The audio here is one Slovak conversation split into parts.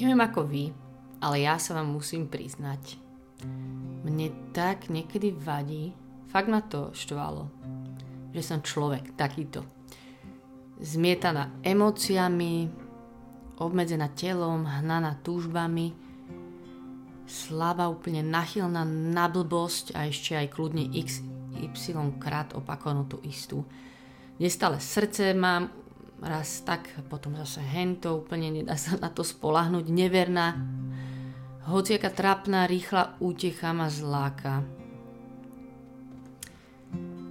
Neviem ako vy, ale ja sa vám musím priznať. Mne tak niekedy vadí, fakt ma to štvalo, že som človek takýto. Zmietaná emóciami, obmedzená telom, hnaná túžbami, slava úplne nachylná na blbosť a ešte aj kľudne x, y krát opakovanú tú istú. Nestále srdce mám, raz tak, potom zase hento, úplne nedá sa na to spolahnuť, neverná. Hociaká trápna, rýchla útecha ma zláka.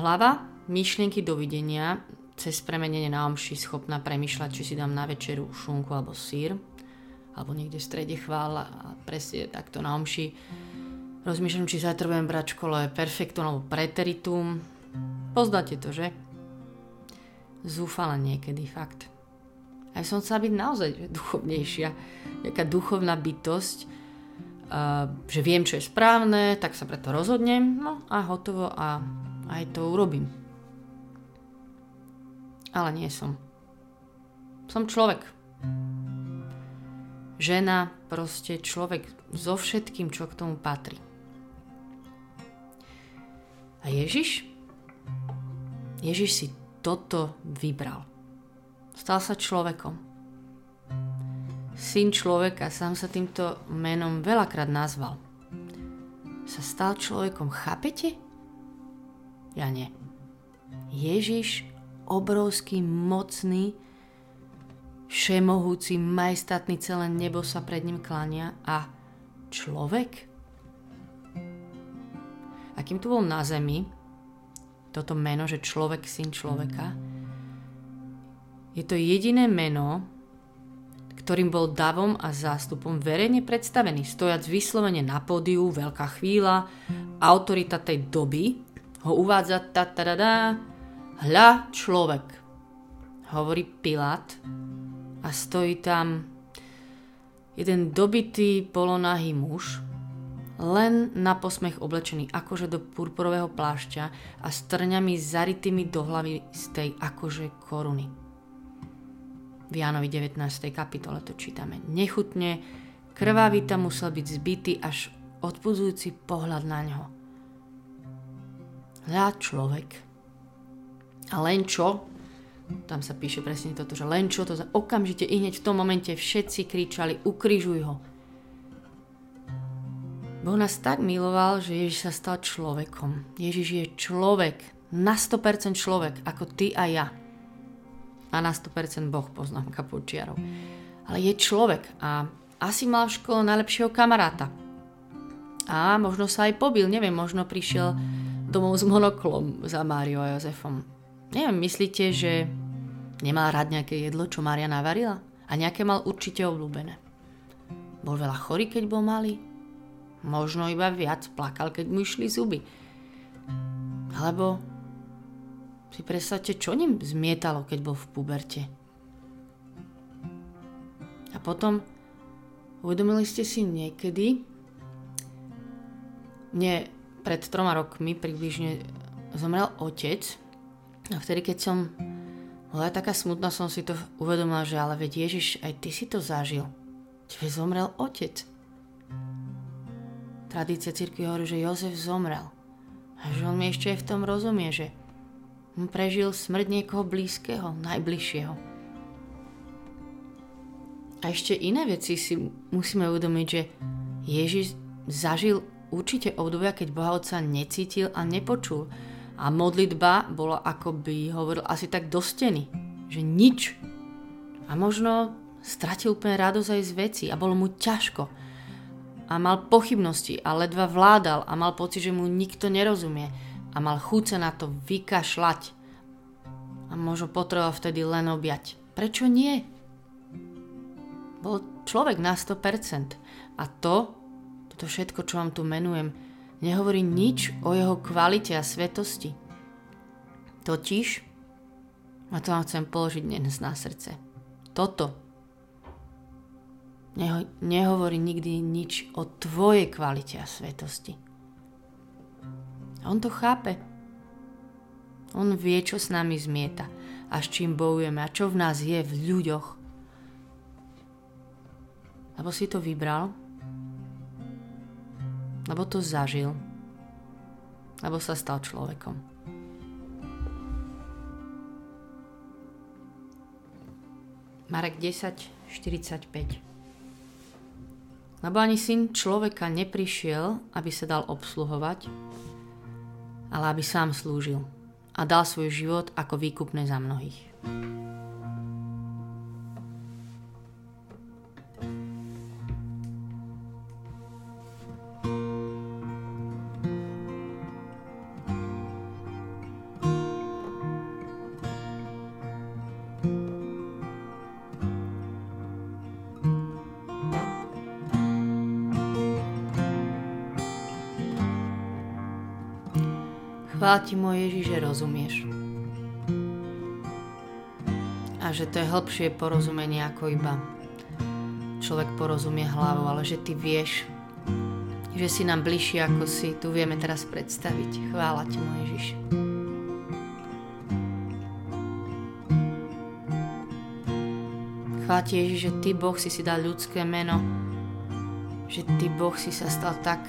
Hlava, myšlienky dovidenia, cez premenenie na omši schopná premyšľať, či si dám na večeru šunku alebo sír, alebo niekde v strede chvál a presne takto na omši. Rozmýšľam, či zajtra budem brať škole perfektum alebo preteritum. Poznáte to, že? Zúfala niekedy, fakt. Aj som chcela byť naozaj duchovnejšia, jaká duchovná bytosť, uh, že viem, čo je správne, tak sa preto rozhodnem, no a hotovo a aj to urobím. Ale nie som. Som človek. Žena, proste človek so všetkým, čo k tomu patrí. A Ježiš? Ježiš si toto vybral. Stal sa človekom. Syn človeka, sám sa týmto menom veľakrát nazval. Sa stal človekom, chápete? Ja nie. Ježiš obrovský, mocný, všemohúci, majstatný, celé nebo sa pred ním kláňa a človek? A kým tu bol na zemi, toto meno, že človek, syn človeka, je to jediné meno, ktorým bol davom a zástupom verejne predstavený, stojac vyslovene na pódiu, veľká chvíľa, autorita tej doby ho uvádza ta, ta, ta, ta, Hľa človek, hovorí Pilát a stojí tam jeden dobitý polonahý muž, len na posmech oblečený akože do purpurového plášťa a s trňami zarytými do hlavy z tej akože koruny. V Jánovi 19. kapitole to čítame. Nechutne, krvavý tam musel byť zbytý až odpudzujúci pohľad na ňo. Hľa človek, a len čo, tam sa píše presne toto, že len čo, to za okamžite i hneď v tom momente všetci kričali, ukrižuj ho. Boh nás tak miloval, že Ježiš sa stal človekom. Ježiš je človek, na 100% človek, ako ty a ja. A na 100% Boh, poznámka počiarov. Ale je človek a asi mal v škole najlepšieho kamaráta. A možno sa aj pobil, neviem, možno prišiel domov s monoklom za Máriou a Jozefom Neviem, myslíte, že nemal rád nejaké jedlo, čo Maria navarila? A nejaké mal určite obľúbené. Bol veľa chorý, keď bol malý? Možno iba viac plakal, keď mu išli zuby. Alebo si predstavte, čo ním zmietalo, keď bol v puberte. A potom uvedomili ste si niekedy, mne pred troma rokmi približne zomrel otec a vtedy, keď som bola taká smutná, som si to uvedomila, že ale veď Ježiš, aj ty si to zažil. Tebe zomrel otec. Tradícia cirkvi hovorí, že Jozef zomrel. A že on mi ešte v tom rozumie, že on prežil smrť niekoho blízkeho, najbližšieho. A ešte iné veci si musíme uvedomiť, že Ježiš zažil určite obdobia, keď Boha Otca necítil a nepočul a modlitba bola, ako by hovoril, asi tak do steny. Že nič. A možno stratil úplne radosť aj z veci a bolo mu ťažko. A mal pochybnosti a ledva vládal a mal pocit, že mu nikto nerozumie. A mal chuce na to vykašľať. A možno potreboval vtedy len objať. Prečo nie? Bol človek na 100%. A to, toto všetko, čo vám tu menujem, nehovorí nič o jeho kvalite a svetosti. Totiž, a to vám chcem položiť dnes na srdce, toto neho, nehovorí nikdy nič o tvojej kvalite a svetosti. A on to chápe. On vie, čo s nami zmieta a s čím bojujeme a čo v nás je v ľuďoch. Lebo si to vybral, lebo to zažil, lebo sa stal človekom. Marek 10, 45 Lebo ani syn človeka neprišiel, aby sa dal obsluhovať, ale aby sám slúžil a dal svoj život ako výkupné za mnohých. Chvála ti, môj Ježiš, že rozumieš. A že to je hĺbšie porozumenie ako iba človek porozumie hlavou, ale že ty vieš, že si nám bližšie ako si tu vieme teraz predstaviť. Chvála ti, môj Ježiš. Chvála ti, Ježiš, že ty, Boh, si si dal ľudské meno, že ty, Boh, si sa stal tak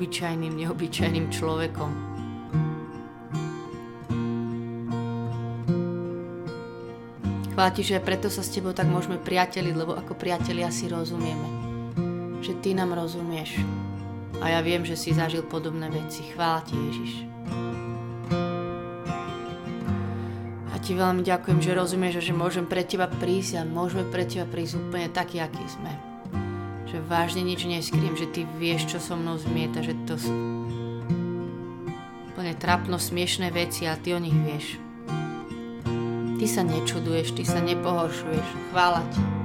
obyčajným, neobyčajným človekom. Chvála ti, že preto sa s tebou tak môžeme priateliť, lebo ako priatelia si rozumieme. Že ty nám rozumieš. A ja viem, že si zažil podobné veci. Chvála ti, Ježiš. A ti veľmi ďakujem, že rozumieš a že môžem pre teba prísť a môžeme pre teba prísť úplne taký, aký sme že vážne nič neskriem, že ty vieš, čo so mnou zmieta, že to sú úplne trapno smiešné veci a ty o nich vieš. Ty sa nečuduješ, ty sa nepohoršuješ. Chvála ti.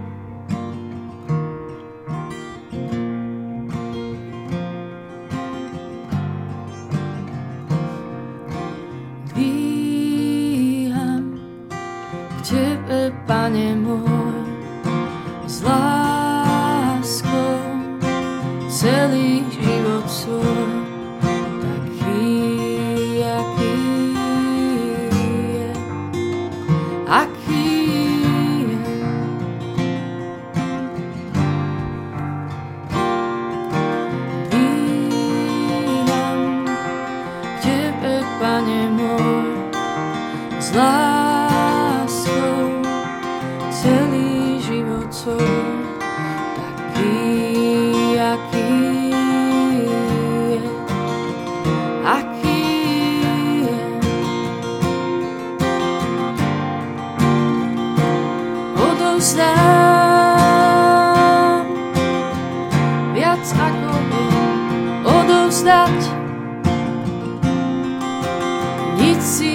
see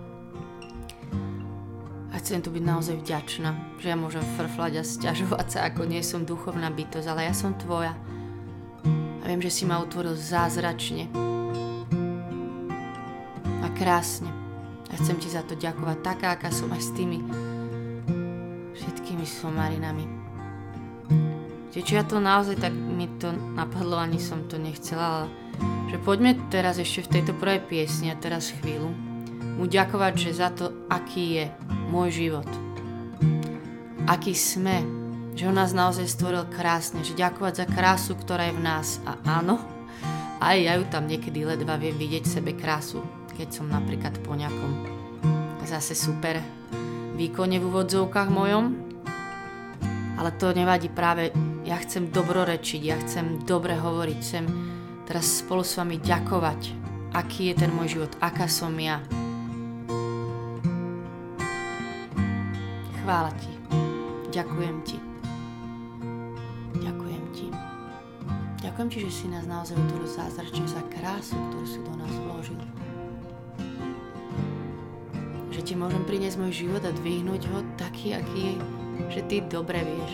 Chcem tu byť naozaj vďačná, že ja môžem frflať a stiažovať sa, ako nie som duchovná bytosť, ale ja som Tvoja. A viem, že si ma utvoril zázračne a krásne. A chcem Ti za to ďakovať taká, aká som aj s tými všetkými somarinami. Čiže ja to naozaj tak mi to napadlo, ani som to nechcela, ale že poďme teraz ešte v tejto prvej piesni a teraz chvíľu mu ďakovať, že za to, aký je môj život. Aký sme, že on nás naozaj stvoril krásne, že ďakovať za krásu, ktorá je v nás. A áno, aj ja ju tam niekedy ledva viem vidieť sebe krásu. keď som napríklad po nejakom zase super výkone v úvodzovkách mojom. Ale to nevadí práve, ja chcem dobrorečiť, ja chcem dobre hovoriť, chcem teraz spolu s vami ďakovať, aký je ten môj život, aká som ja. Chvála ti, ďakujem ti. Ďakujem ti. Ďakujem ti, že si nás naozaj utvoril zázračne za krásu, ktorú si do nás vložil. Že ti môžem priniesť môj život a dvihnúť ho taký, aký je, že ty dobre vieš.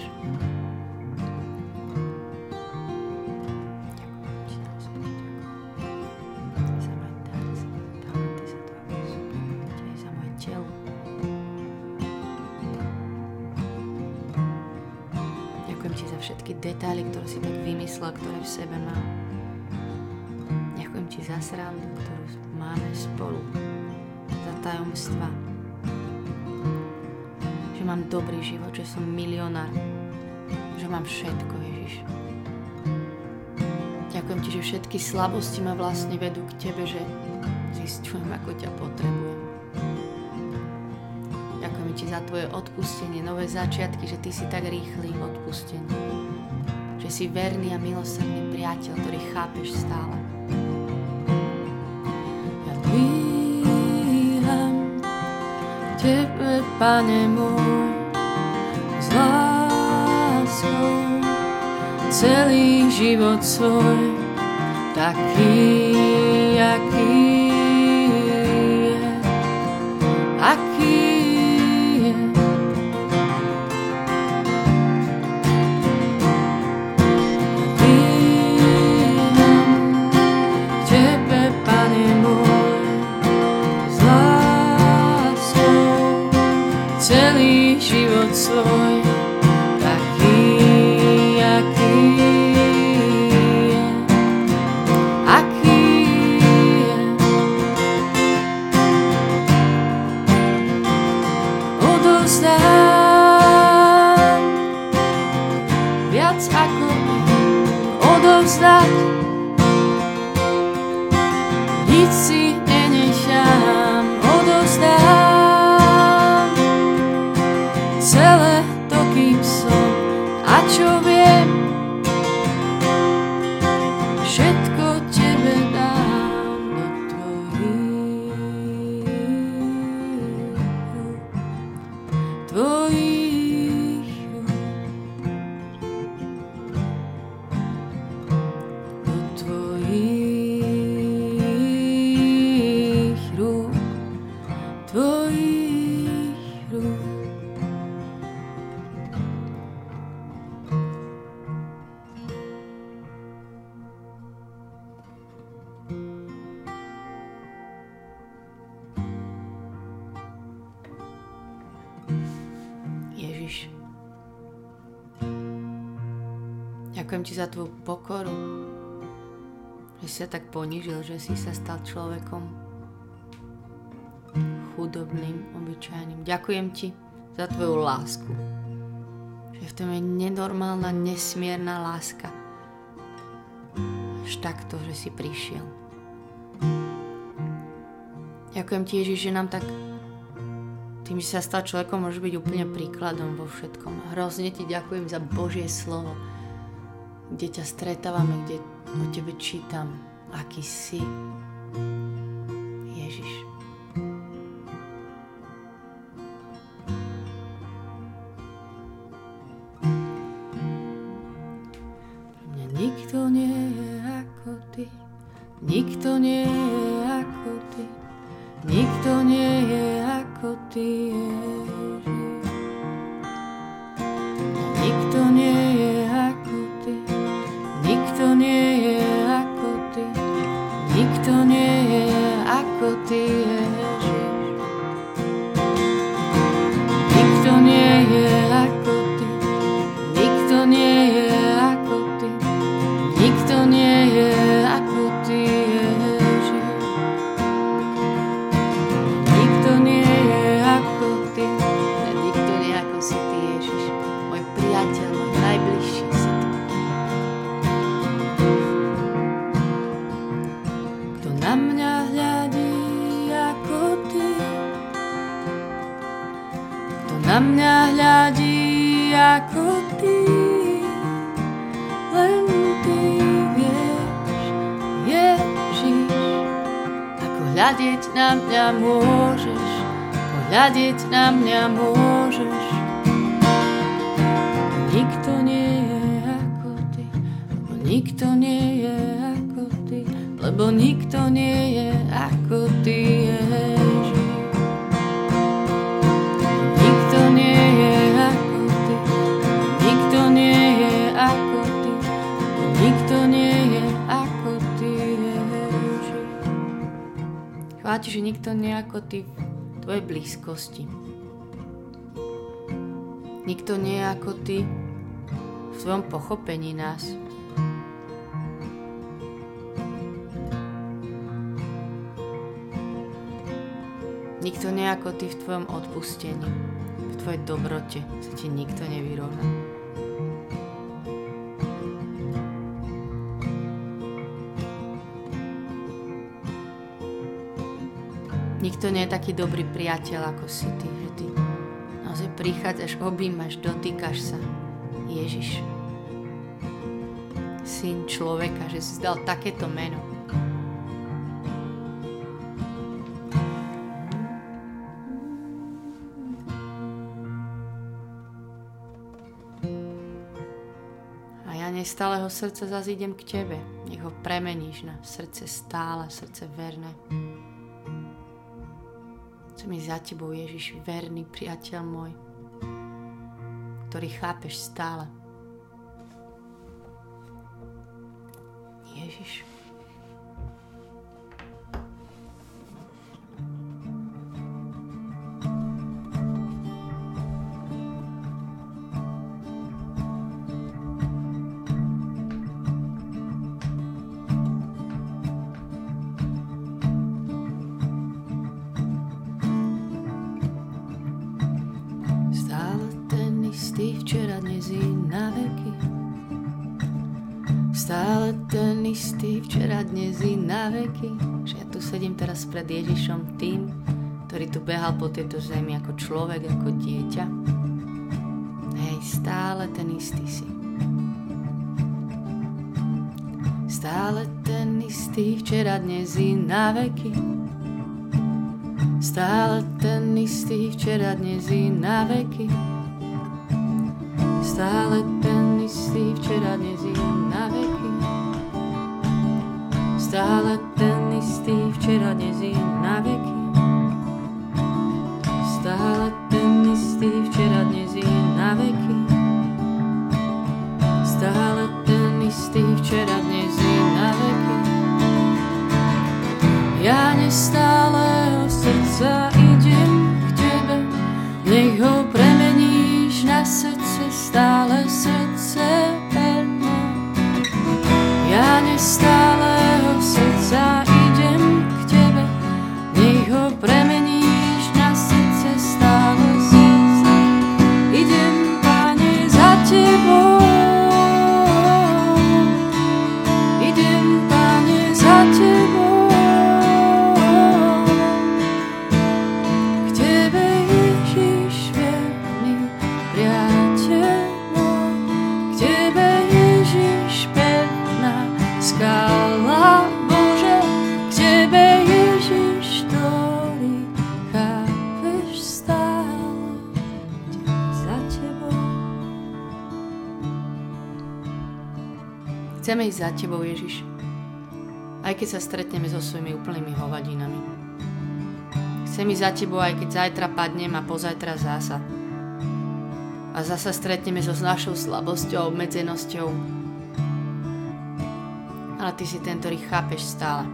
Že mám všetko, Ježiš. Ďakujem ti, že všetky slabosti ma vlastne vedú k tebe, že zistujem, ako ťa potrebujem. Ďakujem ti za tvoje odpustenie, nové začiatky, že ty si tak rýchly odpustenie že si verný a milosrdný priateľ, ktorý chápeš stále. Ja dvíham Tebe, Pane môj, láskou celý život svoj, taký, aký picture Ďakujem ti za tvoju pokoru, že si sa tak ponížil, že si sa stal človekom chudobným, obyčajným. Ďakujem ti za tvoju lásku, že v tom je nenormálna, nesmierna láska. Až takto, že si prišiel. Ďakujem ti, Ježiš, že nám tak tým, že sa stal človekom, môže byť úplne príkladom vo všetkom. Hrozne ti ďakujem za Božie slovo, kde ťa stretávame, kde o tebe čítam, aký si. Ježiš. Mňa nikto nie je ako ty, nikto nie je ako ty, nikto nie je ako ty, na mňa môžeš, pohľadiť na mňa môžeš. Nikto nie je ako ty, lebo nikto nie je ako ty, lebo nikto nie je Ti, že nikto nie ako ty v tvojej blízkosti. Nikto nie ty v svojom pochopení nás. Nikto nie ako ty v tvojom odpustení, v tvojej dobrote sa ti nikto nevyrovná. Nikto nie je taký dobrý priateľ ako si ty, že ty naozaj prichádzaš, objímaš, dotýkaš sa. Ježiš, syn človeka, že si dal takéto meno. A ja nestáleho srdca zase idem k tebe. Nech ho premeníš na srdce stále, srdce verné. Chcem ísť za tebou, Ježiš, verný priateľ môj, ktorý chápeš stále. Ježiš. Istý, včera, dnes i na veky. Že ja tu sedím teraz pred Ježišom tým, ktorý tu behal po tejto zemi ako človek, ako dieťa. Hej, stále ten istý si. Stále ten istý, včera, dnes i na veky. Stále ten istý, včera, dnes i na veky. Stále ten istý, včera, dnes i na veky. Stále ten istý, včera, dnes i na veky. Stále ten istý, včera, dnes i na veky. Ísť za Tebou, Ježiš. Aj keď sa stretneme so svojimi úplnými hovadinami. Chcem ísť za Tebou, aj keď zajtra padnem a pozajtra zása. A zasa stretneme so našou slabosťou, obmedzenosťou. Ale Ty si ten, ktorý chápeš stále.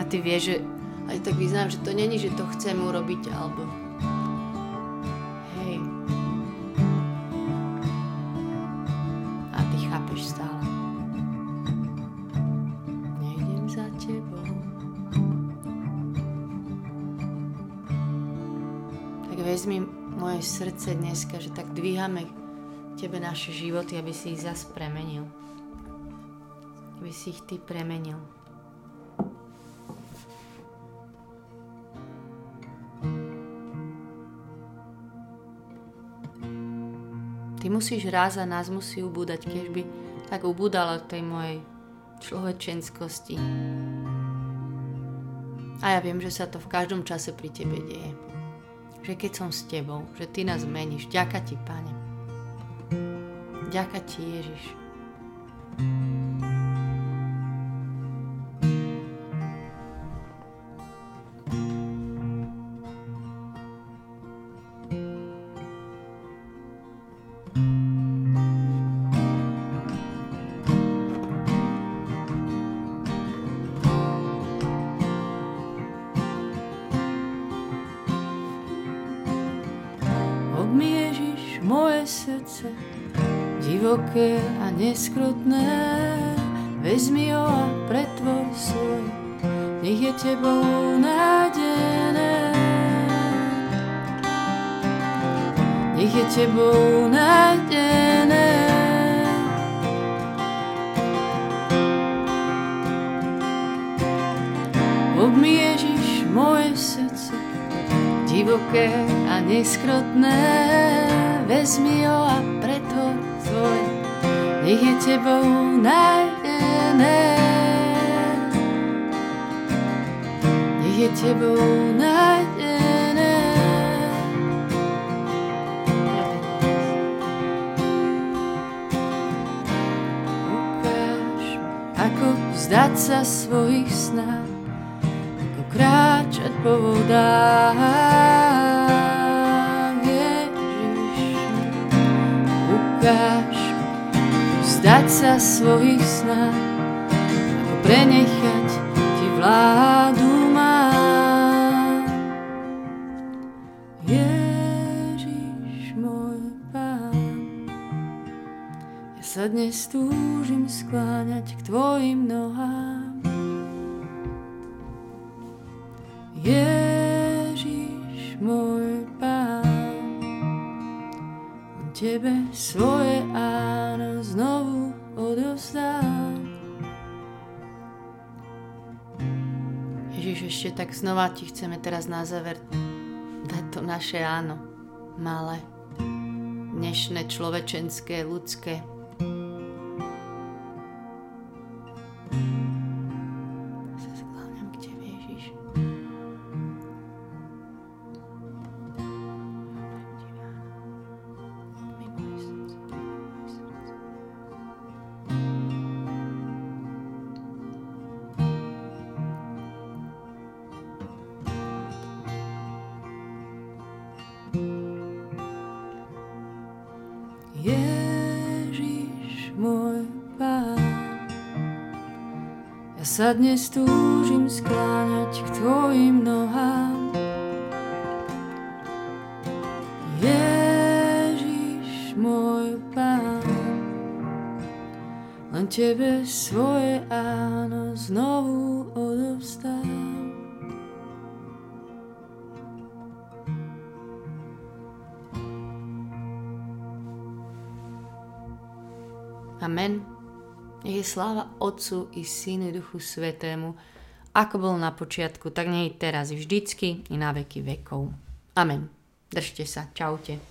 A Ty vieš, že aj tak vyznám, že to není, že to chcem urobiť, alebo moje srdce dneska, že tak dvíhame Tebe naše životy, aby si ich zas premenil. Aby si ich Ty premenil. Ty musíš raz a nás musí ubúdať, keď by tak ubúdala tej mojej človečenskosti. A ja viem, že sa to v každom čase pri tebe deje. Že keď som s tebou, že ty nás meníš. Ďaká ti, pane. Ďaká ti, Ježiš. Srdce, divoké a neskrutné, vezmi ho a pretvor svoj, nech je tebou nádené. Nech je tebou nádené. Obmi Ježiš moje srdce, divoké a neskrotné, vezmi ho a preto tvoj, nech je tebou nájdené. Nech je tebou nájdené. Ukáž ako vzdať sa svojich snách, ako kráčať po vodách. Ukáž vzdať sa svojich snách ako prenechať ti vládu má. Ježiš môj Pán, ja sa dnes túžim skláňať k tvojim nohám. Tebe svoje áno znovu odovzdám. Ježiš, ešte tak znova ti chceme teraz na záver dať to naše áno, malé, dnešné, človečenské, ľudské, môj Pán. Ja sa dnes túžim skláňať k Tvojim nohám. Ježiš môj Pán. Len Tebe svoje áno znovu odovzdám. Amen. Nech je sláva Otcu i Synu Duchu Svetému, ako bol na počiatku, tak nie teraz i vždycky i na veky vekov. Amen. Držte sa. Čaute.